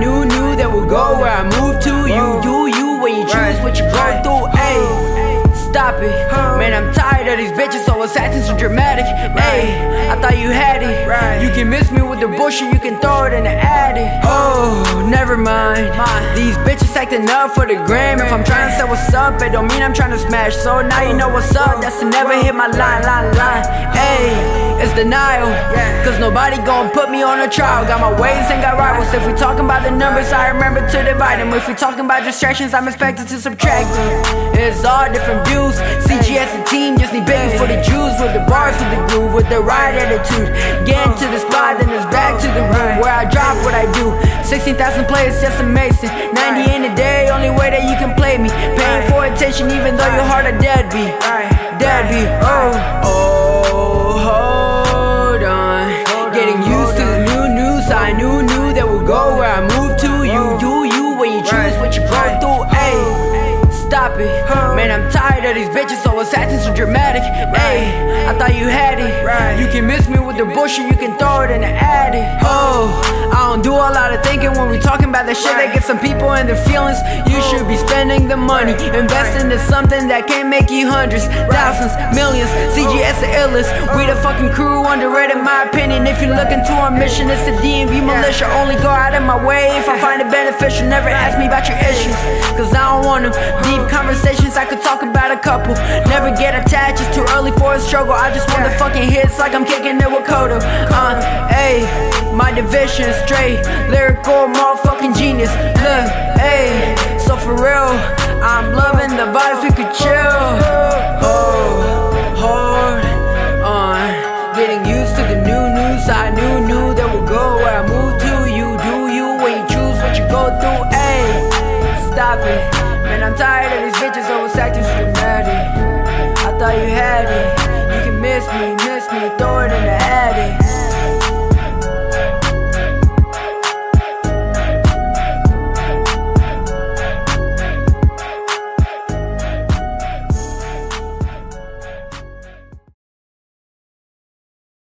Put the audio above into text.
knew, knew that would go where I moved to. You do you when you choose what you go through. Ayy, stop it. Man, I'm tired of these bitches always acting so dramatic. Ayy, I thought you had it. You can miss me with the bullshit, you can throw it in the attic. Oh, oh never mind. These bitches acting up for the gram. If I'm trying to say what's up, it don't mean I'm trying to smash. So now you know what's up. That's to never hit my line, line, line. Ayy, it's denial. Cause nobody gon' put me on a trial. Got my ways and got rivals. If we talking about the numbers, I remember to divide them. If we talking about distractions, I'm expected to subtract them. It's all different views. CGS and team just need begging for the Jews with the bars with the groove, with the right attitude. Get into the spot, then it's back to the room where I drop what I do. 16,000 players, just amazing. 90 in a day, only way that you can play me. Paying for attention, even though your heart a deadbeat. Deadbeat, oh. Oh, hold on. Getting used to the new news. I knew, knew that would go where I moved to. You do you when you choose what you go through. Ayy, stop it. Man, I'm tired of these bitches always acting so dramatic. Ayy, I thought you had it. You can miss me with the bullshit, you can throw it in the attic. Oh, don't do a lot of thinking when we talking about that shit that gets some people in their feelings. You should be spending the money, investing in something that can make you hundreds, thousands, millions. CGS the illest. We the fucking crew, underrated, in my opinion. If you're looking to our mission, it's the DMV militia. Only go out of my way if I find it beneficial. Never ask me about your issues, cause I don't want them. Deep conversations, I could talk about a couple. Never get attached, it's too early for a struggle. I just want the fucking hits like I'm kicking it with Kodo. Uh, is straight. Lyrical, motherfucking genius. Look, ayy, so for real, I'm loving the vibes, we could chill. Oh, hold on. Getting used to the new news. I knew, knew that would go where I moved to. You do you when you choose what you go through. Ayy, stop it. Man, I'm tired of these bitches always acting so dramatic. I thought you had it. You can miss me